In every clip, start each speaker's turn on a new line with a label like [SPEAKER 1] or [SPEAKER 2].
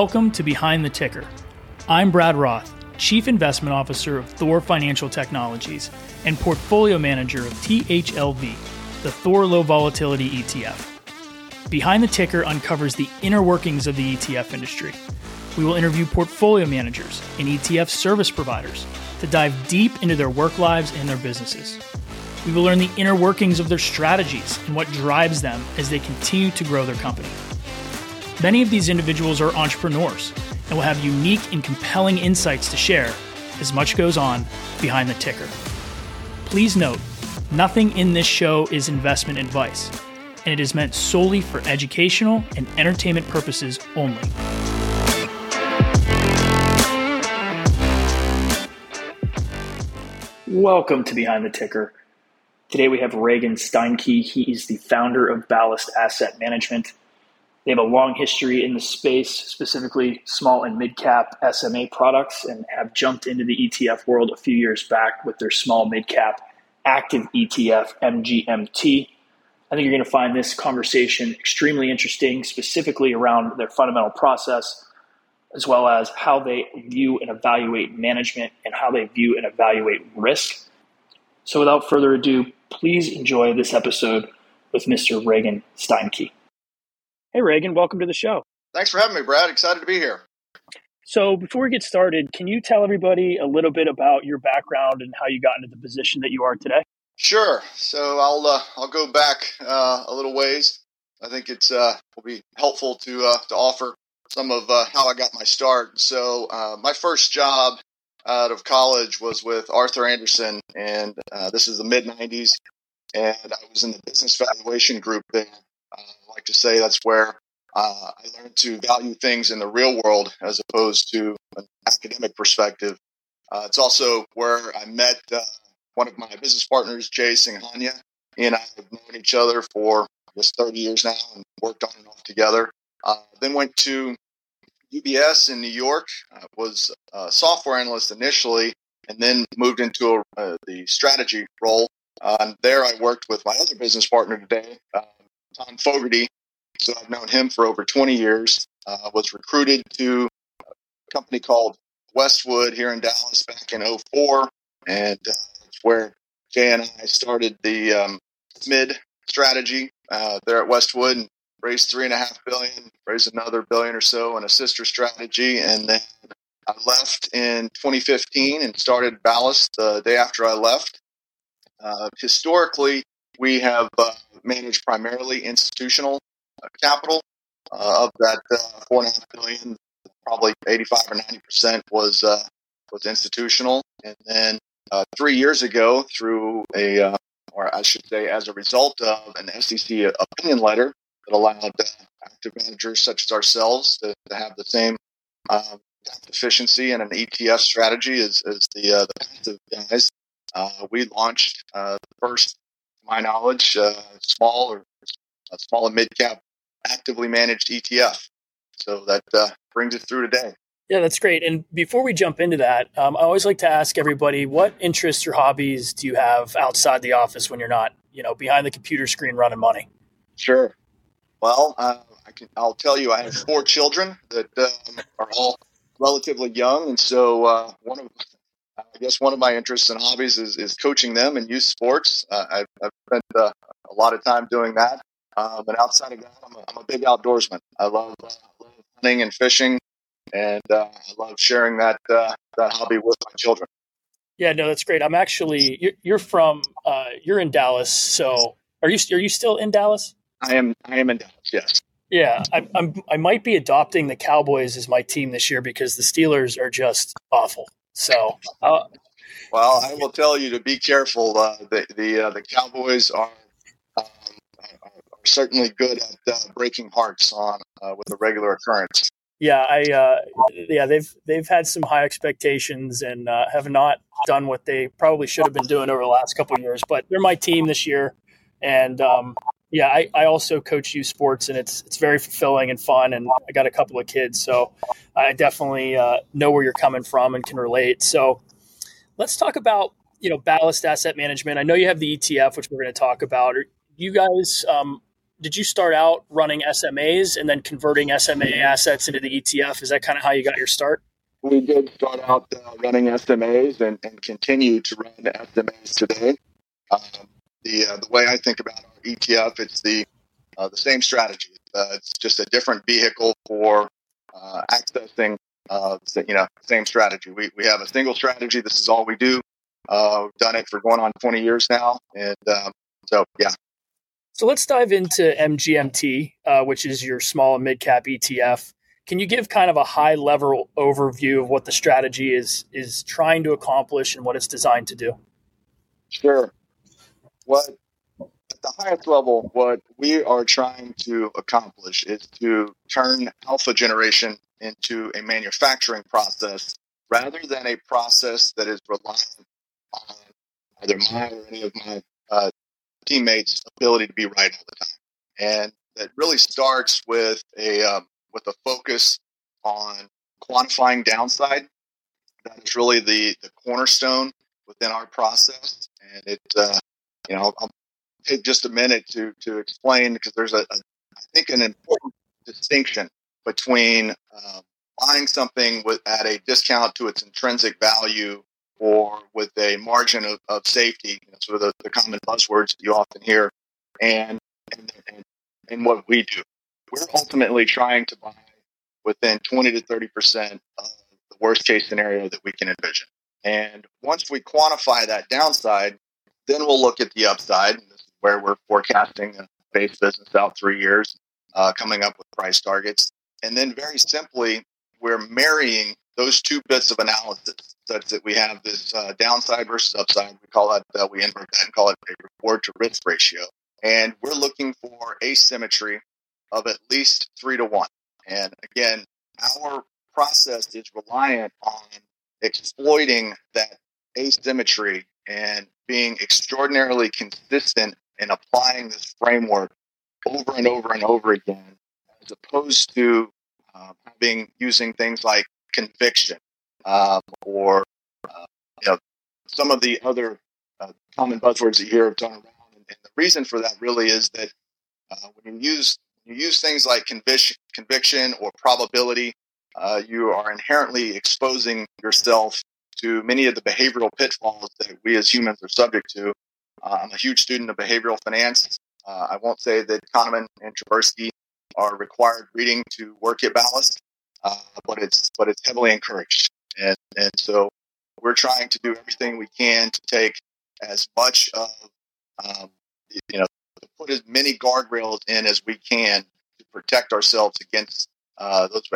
[SPEAKER 1] Welcome to Behind the Ticker. I'm Brad Roth, Chief Investment Officer of Thor Financial Technologies and Portfolio Manager of THLV, the Thor Low Volatility ETF. Behind the Ticker uncovers the inner workings of the ETF industry. We will interview portfolio managers and ETF service providers to dive deep into their work lives and their businesses. We will learn the inner workings of their strategies and what drives them as they continue to grow their company. Many of these individuals are entrepreneurs and will have unique and compelling insights to share as much goes on behind the ticker. Please note, nothing in this show is investment advice, and it is meant solely for educational and entertainment purposes only. Welcome to Behind the Ticker. Today we have Ragen Stienke. He is the founder of Ballast Asset Management. They have a long history in the space, specifically small and mid cap SMA products, and have jumped into the ETF world a few years back with their small mid cap active ETF, MGMT. I think you're going to find this conversation extremely interesting, specifically around their fundamental process, as well as how they view and evaluate management and how they view and evaluate risk. So, without further ado, please enjoy this episode with Mr. Ragen Stienke. Hey, Ragen, welcome to the show.
[SPEAKER 2] Thanks for having me, Brad. Excited to be here.
[SPEAKER 1] So, before we get started, can you tell everybody a little bit about your background and how you got into the position that you are today?
[SPEAKER 2] Sure. So, I'll uh, I'll go back uh, a little ways. I think it's uh, will be helpful to uh, to offer some of uh, how I got my start. So, uh, my first job out of college was with Arthur Andersen, and this is the mid '90s, and I was in the business valuation group there like to say that's where uh, I learned to value things in the real world as opposed to an academic perspective. Uh, it's also where I met uh, one of my business partners, Jay Singhania. He and I have known each other for just 30 years now and worked on and off together. Uh, then went to UBS in New York. I was a software analyst initially, and then moved into a, uh, the strategy role. Uh, and there I worked with my other business partner today, Tom Fogarty. So I've known him for over 20 years. Uh, was recruited to a company called Westwood here in Dallas back in 04. And uh, it's where Jay and I started the um, mid strategy uh, there at Westwood and raised three and a half billion, raised another billion or so in a sister strategy. And then I left in 2015 and started Ballast the day after I left. Uh, historically, we have uh, managed primarily institutional uh, capital. Uh, of that uh, four and a half billion, probably 85 or 90 percent was was institutional. And then three years ago, through a or I should say, as a result of an SEC opinion letter that allowed active managers such as ourselves to, to have the same um, efficiency and an ETF strategy as, as the, uh, the passive guys. Uh, we launched uh, the first my knowledge, uh, small or a small and mid cap actively managed ETF. So that uh, brings it through today.
[SPEAKER 1] Yeah, that's great. And before we jump into that, um, I always like to ask everybody, what interests or hobbies do you have outside the office when you're not, you know, behind the computer screen running money?
[SPEAKER 2] Sure. Well, uh, I can. I'll tell you, I have four children that um, are all relatively young, and so uh, one of I guess one of my interests and hobbies is, is coaching them in youth sports. Uh, I've, I've, spent uh, a lot of time doing that. Uh, but outside of that, I'm a, I'm a big outdoorsman. I love, uh, love hunting and fishing, and uh, I love sharing that uh, that hobby with my children.
[SPEAKER 1] Yeah, no, that's great. I'm actually you're, you're from you're in Dallas, so are you are you still in Dallas?
[SPEAKER 2] I am. I am in Dallas. Yes.
[SPEAKER 1] Yeah, I, I'm. I might be adopting the Cowboys as my team this year because the Steelers are just awful. So, uh,
[SPEAKER 2] well, I will tell you to be careful. Uh, the the uh, the Cowboys are, um, are certainly good at uh, breaking hearts on uh, with a regular occurrence.
[SPEAKER 1] Yeah, I uh, yeah they've they've had some high expectations and have not done what they probably should have been doing over the last couple of years. But they're my team this year, and um, yeah, I, I also coach youth sports, and it's it's very fulfilling and fun. And I got a couple of kids, so I definitely uh, know where you're coming from and can relate. So let's talk about you know ballast asset management. I know you have the ETF, which we're going to talk about. You guys um, did you start out running SMAs and then converting SMA assets into the ETF? Is that kind of how you got your start?
[SPEAKER 2] We did start out uh, running SMAs and, and continue to run SMAs today. Um, the uh, the way I think about our ETF, it's the uh, the same strategy. Uh, it's just a different vehicle for uh, accessing. Uh, you know, same strategy. We we have a single strategy. This is all we do. we've done it for going on 20 years now, and um, so yeah.
[SPEAKER 1] So let's dive into MGMT, which is your small and mid cap ETF. Can you give kind of a high level overview of what the strategy is is trying to accomplish and what it's designed to do?
[SPEAKER 2] Sure what at the highest level, what we are trying to accomplish is to turn alpha generation into a manufacturing process rather than a process that is reliant on either my or any of my uh, teammates' ability to be right all the time. And that really starts with a um, with a focus on quantifying downside. That is really the the cornerstone within our process, and it uh, you know, I'll, take just a minute to to explain because there's a, a I think an important distinction between uh, buying something with at a discount to its intrinsic value or with a margin of, of safety, you know, sort of the, the, common buzzwords that you often hear, and, and, and, and what we do. We're ultimately trying to buy within 20 to 30 percent of the worst case scenario that we can envision. And once we quantify that downside, then we'll look at the upside, where we're forecasting a base business out three years, uh, coming up with price targets. And then very simply, we're marrying those two bits of analysis such that we have this uh, downside versus upside. We call that, uh, we invert that and call it a reward to risk ratio. And we're looking for asymmetry of at least three to one. And again, our process is reliant on exploiting that asymmetry and being extraordinarily consistent in applying this framework over and over and over again, as opposed to uh, having using things like conviction um, or uh, you know some of the other uh, common buzzwords that you hear thrown around. And, and, the reason for that really is that uh, when you use you use things like conviction, conviction or probability, uh, you are inherently exposing yourself to many of the behavioral pitfalls that we as humans are subject to. Uh, I'm a huge student of behavioral finance. Uh, I won't say that Kahneman and Tversky are required reading to work at ballast, uh, but it's but it's heavily encouraged. And and so we're trying to do everything we can to take as much of um, you know put as many guardrails in as we can to protect ourselves against uh, those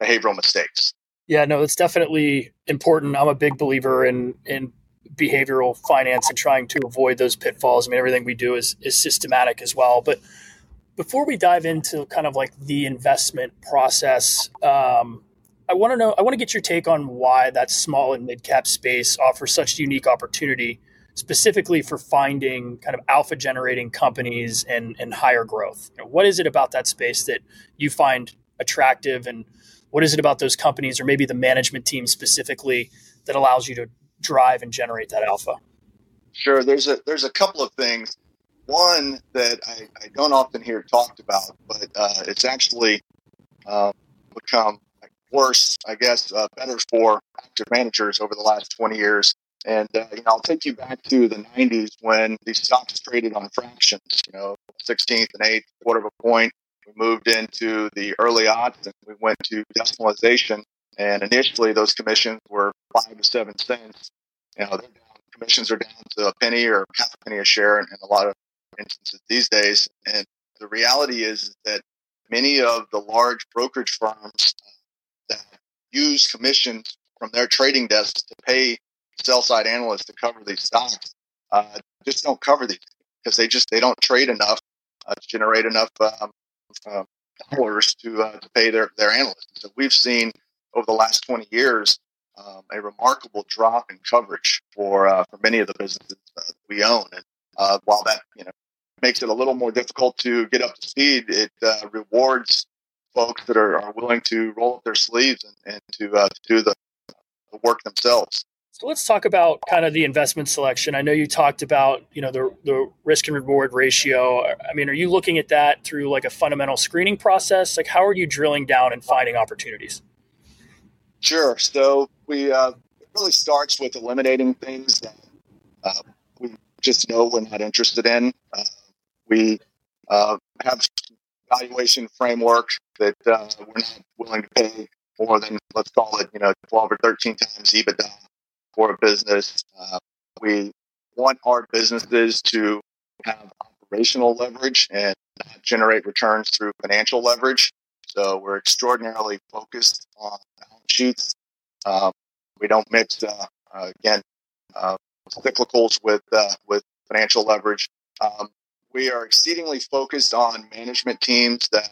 [SPEAKER 2] behavioral mistakes.
[SPEAKER 1] Yeah, no, it's definitely important. I'm a big believer in in behavioral finance and trying to avoid those pitfalls. I mean, everything we do is is systematic as well. But before we dive into kind of like the investment process, um, I want to know. I want to get your take on why that small and mid cap space offers such unique opportunity, specifically for finding kind of alpha generating companies and and higher growth. You know, what is it about that space that you find attractive and what is it about those companies or maybe the management team specifically that allows you to drive and generate that alpha?
[SPEAKER 2] Sure. There's a there's a couple of things. One that I, I don't often hear talked about, but uh, it's actually uh, become worse, I guess, uh, better for active managers over the last 20 years. And uh, you know, I'll take you back to the 90s when these stocks traded on fractions. You know, 16th and eighth, quarter of a point, we moved into the early odds and we went to decimalization. And initially, those commissions were five to seven cents. You know, down, commissions are down to a penny or half a penny a share in, in a lot of instances these days. And the reality is that many of the large brokerage firms that use commissions from their trading desks to pay sell side analysts to cover these stocks uh, just don't cover these because they just they don't trade enough uh, to generate enough um, uh, dollars to uh, to pay their their analysts. So we've seen over the last 20 years um, a remarkable drop in coverage for uh, for many of the businesses we own. And uh, while that you know makes it a little more difficult to get up to speed, it uh, rewards folks that are, are willing to roll up their sleeves and, and to, uh, to do the, the work themselves.
[SPEAKER 1] So let's talk about kind of the investment selection. I know you talked about, you know, the the risk and reward ratio. I mean, are you looking at that through like a fundamental screening process? Like how are you drilling down and finding opportunities?
[SPEAKER 2] Sure. So we uh, it really starts with eliminating things that uh, we just know we're not interested in. Uh, we uh, have valuation framework that uh, we're not willing to pay more than let's call it, you know, 12 or 13 times EBITDA for a business. Uh, we want our businesses to have operational leverage and generate returns through financial leverage. So we're extraordinarily focused on sheets. Um, we don't mix, uh, uh, again, uh, cyclicals with uh, with financial leverage. Um, we are exceedingly focused on management teams that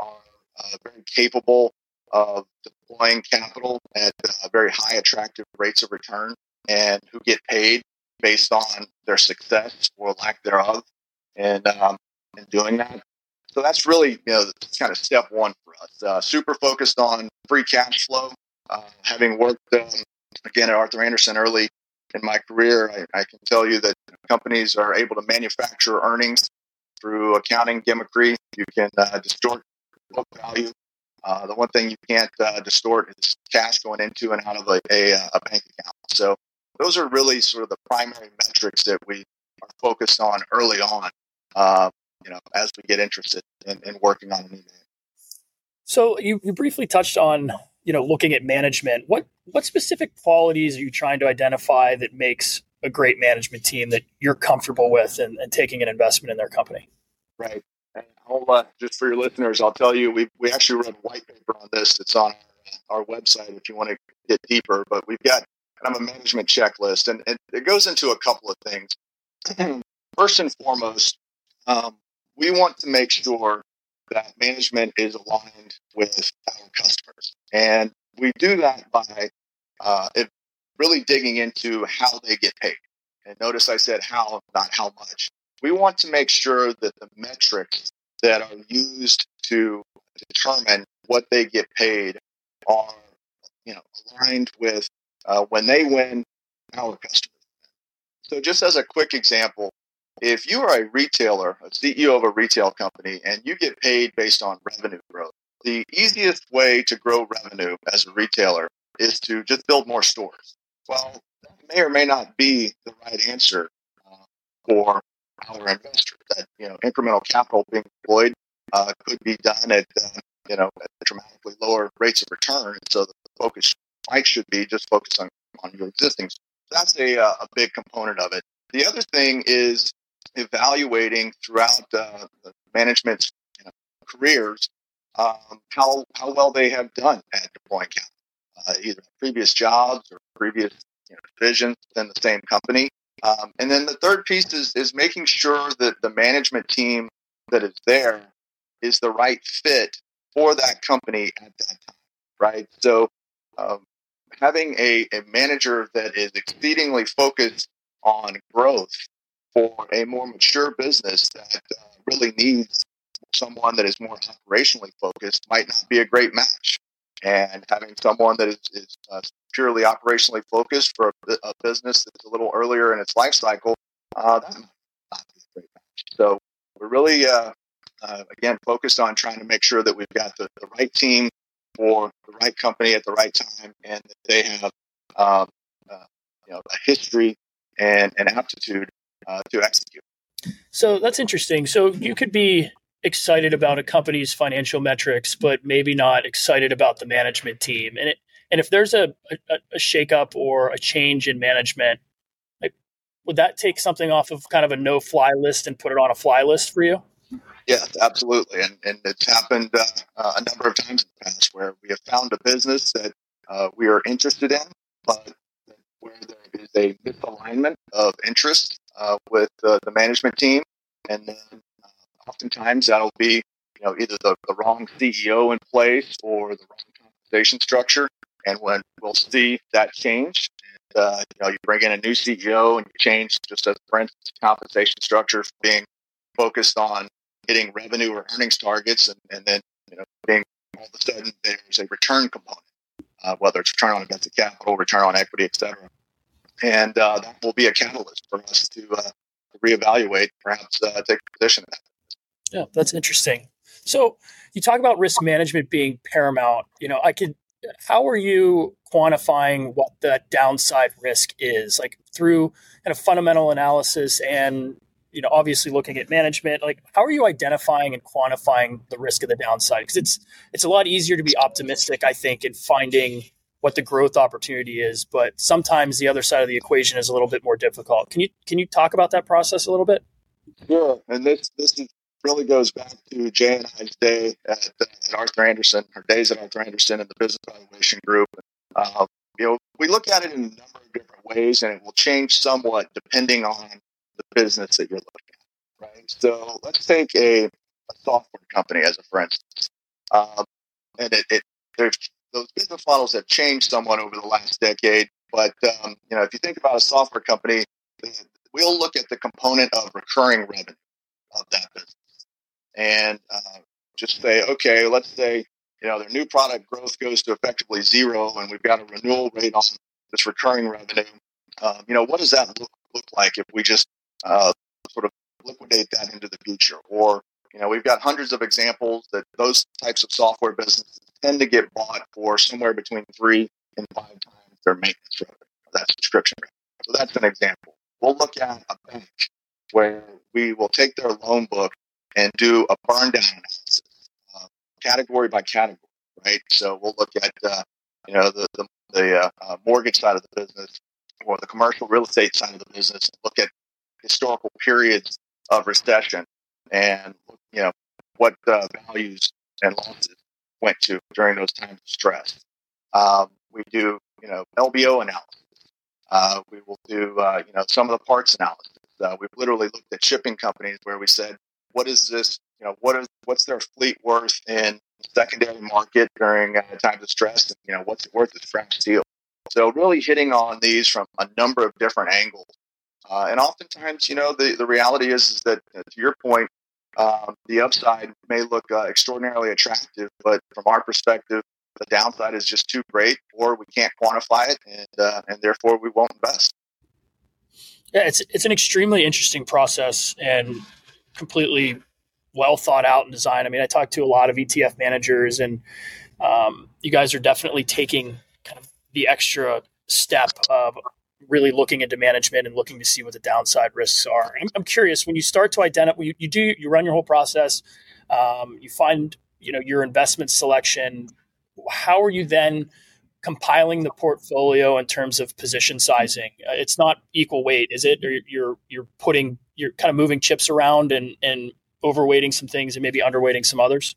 [SPEAKER 2] are uh, very capable of deploying capital at very high attractive rates of return and who get paid based on their success or lack thereof and um, in doing that. So that's really you know kind of step one for us. Uh, super focused on free cash flow. Uh, having worked um, again at Arthur Andersen early in my career, I, I, can tell you that companies are able to manufacture earnings through accounting gimmickry. You can uh, distort book value uh, the one thing you can't uh, distort is cash going into and out of a, a, a, bank account. So those are really sort of the primary metrics that we are focused on early on, uh, you know, as we get interested in, in working on an email.
[SPEAKER 1] So you, you briefly touched on, you know, looking at management. What what specific qualities are you trying to identify that makes a great management team that you're comfortable with and, and taking an investment in their company?
[SPEAKER 2] Right. And I'll uh, just for your listeners, I'll tell you we we actually wrote a white paper on this. It's on our, our website if you want to get deeper. But we've got kind of a management checklist, and, and it goes into a couple of things. First and foremost, um, we want to make sure that management is aligned with our customers, and we do that by uh, really digging into how they get paid. And notice I said how, not how much we want to make sure that the metrics that are used to determine what they get paid are you know aligned with uh, when they win our customers. So just as a quick example, if you are a retailer, a CEO of a retail company, and you get paid based on revenue growth, the easiest way to grow revenue as a retailer is to just build more stores. Well, that may or may not be the right answer uh, for our investors. That you know, incremental capital being deployed uh, could be done at uh, you know at dramatically lower rates of return. So the focus might should be just focus on on your existing. That's a uh, a big component of it. The other thing is evaluating throughout uh, the management's you know, careers um, how how well they have done at deploying capital, uh, either previous jobs or previous you know, divisions within the same company. Um, and then the third piece is, is making sure that the management team that is there is the right fit for that company at that time, right? So um, having a, a manager that is exceedingly focused on growth for a more mature business that uh, really needs someone that is more operationally focused might not be a great match. And having someone that is, is uh, purely operationally focused for a, a, business that's a little earlier in its life cycle, uh, that might not be a great match. So we're really, uh, uh, again, focused on trying to make sure that we've got the, the, right team for the right company at the right time and that they have um, uh, you know, a history and an aptitude uh, to execute.
[SPEAKER 1] So that's interesting. So you could be excited about a company's financial metrics, but maybe not excited about the management team. And it, and if there's a, a, a shakeup or a change in management, like, would that take something off of kind of a no fly list and put it on a fly list for you?
[SPEAKER 2] Yes, absolutely. And, and it's happened uh, uh, a number of times in the past where we have found a business that uh, we are interested in, but where there is a misalignment of interest uh, with the management team. And then uh, oftentimes that'll be you know, either the, the wrong CEO in place or the wrong compensation structure. And when we'll see that change, and, uh, you know, you bring in a new CEO and you change just as instance compensation structure being focused on hitting revenue or earnings targets, and, and then you know being all of a sudden there's a return component, uh, whether it's return on invested capital, return on equity, etc. and uh, that will be a catalyst for us to uh, reevaluate, perhaps uh, take a position.
[SPEAKER 1] Yeah, that's interesting. So you talk about risk management being paramount. You know, I could. How are you quantifying what the downside risk is, like through kind of fundamental analysis and you know obviously looking at management like how are you identifying and quantifying the risk of the downside because it's it's a lot easier to be optimistic i think in finding what the growth opportunity is but sometimes the other side of the equation is a little bit more difficult. Can you can you talk about that process a little bit?
[SPEAKER 2] Sure. And this this really goes back to jay and i's day at, at arthur andersen our days at arthur andersen and the business valuation group. Uh, you know we look at it in a number of different ways and it will change somewhat depending on the business that you're looking at right? So let's take a, a software company as a for instance. Um, and it, it there's those business models have changed somewhat over the last decade. But um, you know, if you think about a software company, we'll look at the component of recurring revenue of that business, and uh, just say, okay, let's say you know their new product growth goes to effectively zero, and we've got a renewal rate on this recurring revenue. Um, you know, what does that look look like if we just uh, sort of liquidate that into the future? Or you know, we've got hundreds of examples that those types of software businesses tend to get bought for somewhere between three and five times their maintenance revenue, that subscription. So that's an example. We'll look at a bank where we will take their loan book and do a burn down analysis, uh, category by category, right? So we'll look at uh, you know the the, the uh, uh mortgage side of the business or the commercial real estate side of the business, look at historical periods of recession and you know what uh, values and losses went to during those times of stress. Um, we do, you know, LBO analysis. Uh, we will do, uh, you know, some of the parts analysis. Uh, we've literally looked at shipping companies where we said, what is this, you know, what is, what's their fleet worth in secondary market during uh, times of stress? And, you know, what's it worth as scrap steel? So really hitting on these from a number of different angles. And oftentimes, you know, the, the reality is, is that, to your point, um, the upside may look uh, extraordinarily attractive, but from our perspective, the downside is just too great, or we can't quantify it, and uh, and therefore we won't invest.
[SPEAKER 1] Yeah, it's it's an extremely interesting process and completely well thought out and designed. I mean, I talked to a lot of ETF managers, and um, you guys are definitely taking kind of the extra step of really looking into management and looking to see what the downside risks are. I'm, I'm curious when you start to identify, you, you, do, you run your whole process, um, you find, you know, your investment selection. How are you then compiling the portfolio in terms of position sizing? Uh, it's not equal weight, is it? Or you're, you're putting, you're kind of moving chips around and, and overweighting some things and maybe underweighting some others?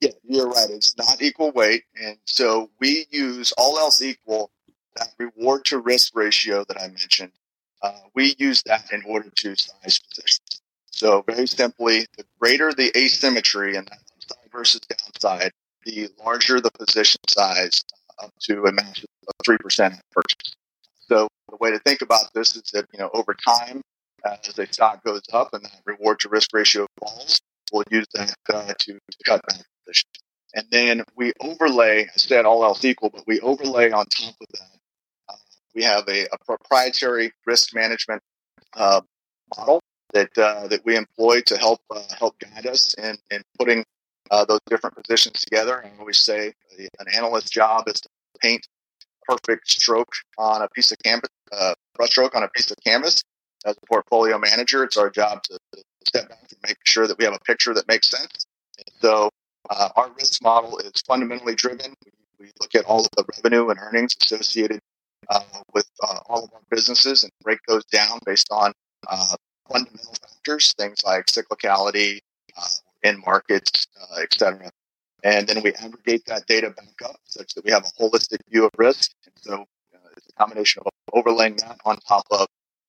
[SPEAKER 2] Yeah, you're right. It's not equal weight. And so we use all else equal that reward to risk ratio that I mentioned, uh, we use that in order to size positions. So very simply, the greater the asymmetry that upside versus downside, the larger the position size uh, up to a max of three percent purchase. So the way to think about this is that you know over time, as a stock goes up and that reward to risk ratio falls, we'll use that uh, to, to cut back positions. And then we overlay, I said all else equal, but we overlay on top of that we have a, a proprietary risk management uh, model that uh, that we employ to help uh, help guide us in, in putting uh, those different positions together. I always say an analyst's job is to paint perfect stroke on a piece of canvas, uh, brush stroke on a piece of canvas. As a portfolio manager, it's our job to, step back and make sure that we have a picture that makes sense. And so, uh, our risk model is fundamentally driven. We, we look at all of the revenue and earnings associated uh, with uh, all of our businesses and break those down based on uh, fundamental factors, things like cyclicality, uh, end markets, uh, etc. And then we aggregate that data back up such that we have a holistic view of risk. And so uh, it's a combination of overlaying that on top of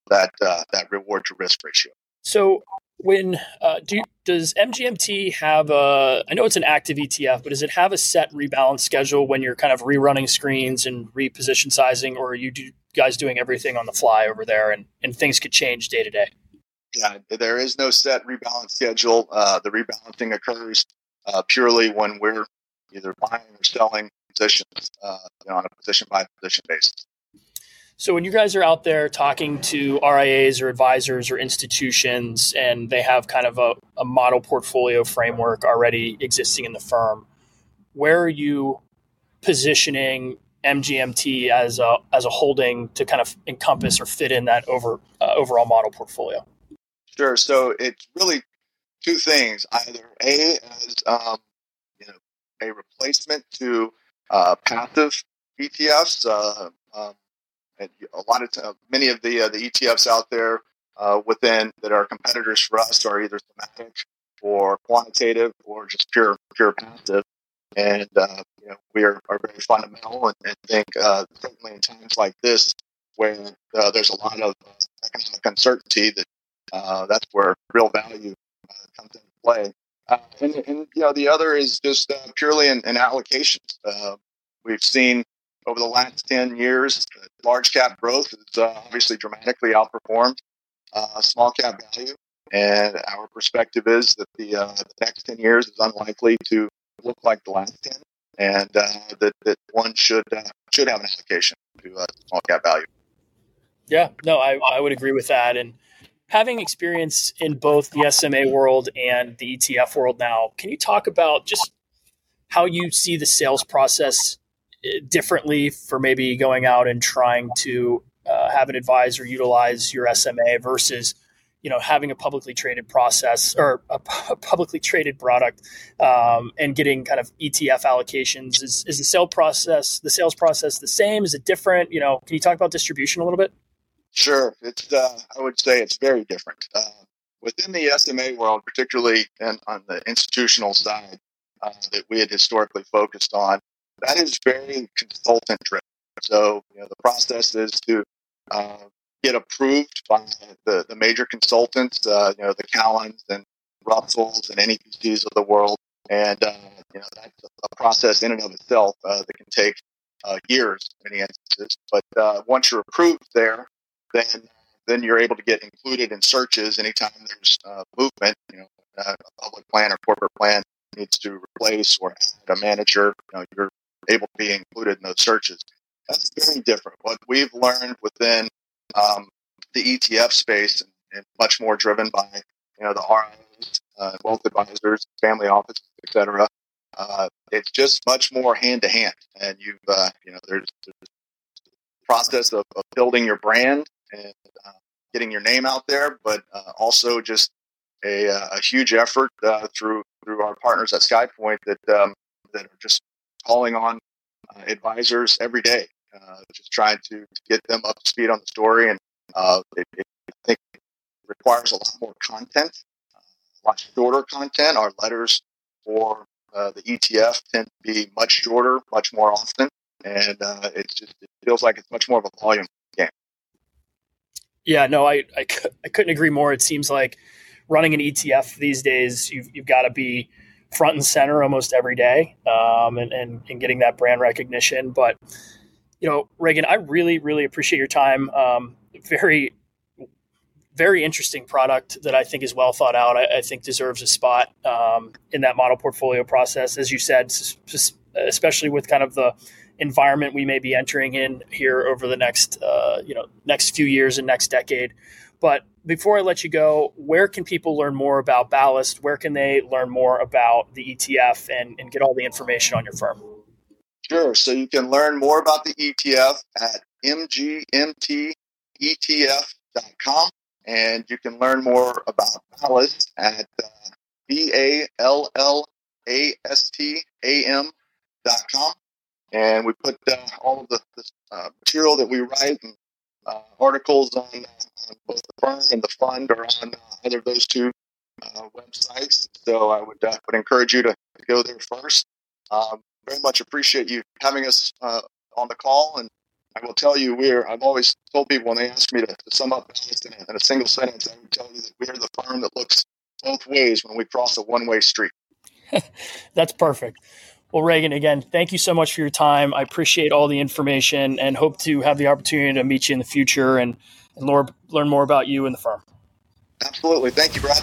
[SPEAKER 2] that that reward to risk ratio.
[SPEAKER 1] So when uh, do does MGMT have a? I know it's an active ETF, but does it have a set rebalance schedule when you're kind of rerunning screens and reposition sizing, or are you do, guys doing everything on the fly over there, and, and things could change day to day?
[SPEAKER 2] Yeah, there is no set rebalance schedule. Uh, the rebalancing occurs uh, purely when we're either buying or selling positions uh, you know, on a position by position basis.
[SPEAKER 1] So when you guys are out there talking to RIAs or advisors or institutions, and they have kind of a, a model portfolio framework already existing in the firm, where are you positioning MGMT as a as a holding to kind of encompass or fit in that over uh, overall model portfolio?
[SPEAKER 2] Sure. So it's really two things: either a as um, you know a replacement to uh, passive ETFs. Uh, um, and a lot of t- many of the uh, the ETFs out there uh, within that are competitors for us are either thematic or quantitative or just pure pure passive. And uh, you know, we are, are very fundamental and, and think uh, certainly in times like this where uh, there's a lot of uh, economic uncertainty that that's where real value comes into play. and, and you know the other is just purely in, in allocations. we've seen over the last 10 years, large cap growth has uh, obviously dramatically outperformed uh, small cap value. And our perspective is that the, uh, the, next 10 years is unlikely to look like the last 10, and uh, that, that one should uh, should have an allocation to uh, small cap value.
[SPEAKER 1] Yeah, no, I, I would agree with that. And having experience in both the SMA world and the ETF world now, can you talk about just how you see the sales process differently for maybe going out and trying to uh, have an advisor utilize your SMA versus you know having a publicly traded process or a, publicly traded product um, and getting kind of ETF allocations. Is, is the sale process the sales process the same? Is it different? You know can you talk about distribution a little bit?
[SPEAKER 2] Sure. It's uh, I would say it's very different. Uh, within the SMA world particularly in, on the institutional side uh, that we had historically focused on that is very consultant driven. So, you know, the process is to uh, get approved by the, the major consultants, uh, you know, the Callans and Russells and NEPCs of the world. And, uh, you know, that's a process in and of itself uh, that can take uh, years in many instances. But uh, once you're approved there, then then you're able to get included in searches anytime there's movement, you know, a public plan or corporate plan needs to replace or add a manager. You know, you're able to be included in those searches. That's very different. What we've learned within um, the ETF space and, and, much more driven by you know the RIAs, uh, wealth advisors, family offices, etc. Uh, it's just much more hand to hand, and you've uh, you know there's, there's the process of, of, building your brand and uh, getting your name out there, but uh, also just a, uh, a huge effort through through our partners at SkyPoint that um, that are just calling on uh, advisors every day, uh, just trying to get them up to speed on the story. And uh, it, it, I think it requires a lot more content, a lot shorter content. Our letters for the ETF tend to be much shorter, much more often, and it just it feels like it's much more of a volume game.
[SPEAKER 1] Yeah, no, I, I, I couldn't agree more. It seems like running an ETF these days, you've, you've got to be front and center almost every day um, and, and, and, getting that brand recognition. But, you know, Ragen, I really, really appreciate your time. Um, very, very interesting product that I think is well thought out. I, I think deserves a spot um, in that model portfolio process, as you said, especially with kind of the environment we may be entering in here over the next, uh, you know, next few years and next decade. But before I let you go, where can people learn more about Ballast? Where can they learn more about the ETF and, and get all the information on your firm?
[SPEAKER 2] Sure. So you can learn more about the ETF at mgmtetf.com. And you can learn more about Ballast at uh, B-A-L-L-A-S-T-A-M.com. And we put uh, all of the, the uh, material that we write and uh, articles on, uh, on, both the firm and the fund are on uh, either of those two uh, websites. So I would would encourage you to, to go there first. Um, very much appreciate you having us on the call, and I will tell you we're. I've always told people when they ask me to, to sum up in a, in a single sentence, I would tell you that we're the firm that looks both ways when we cross a one way street.
[SPEAKER 1] That's perfect. Well, Ragen, again, thank you so much for your time. I appreciate all the information and hope to have the opportunity to meet you in the future and, and learn, more about you and the firm.
[SPEAKER 2] Absolutely. Thank you, Brad.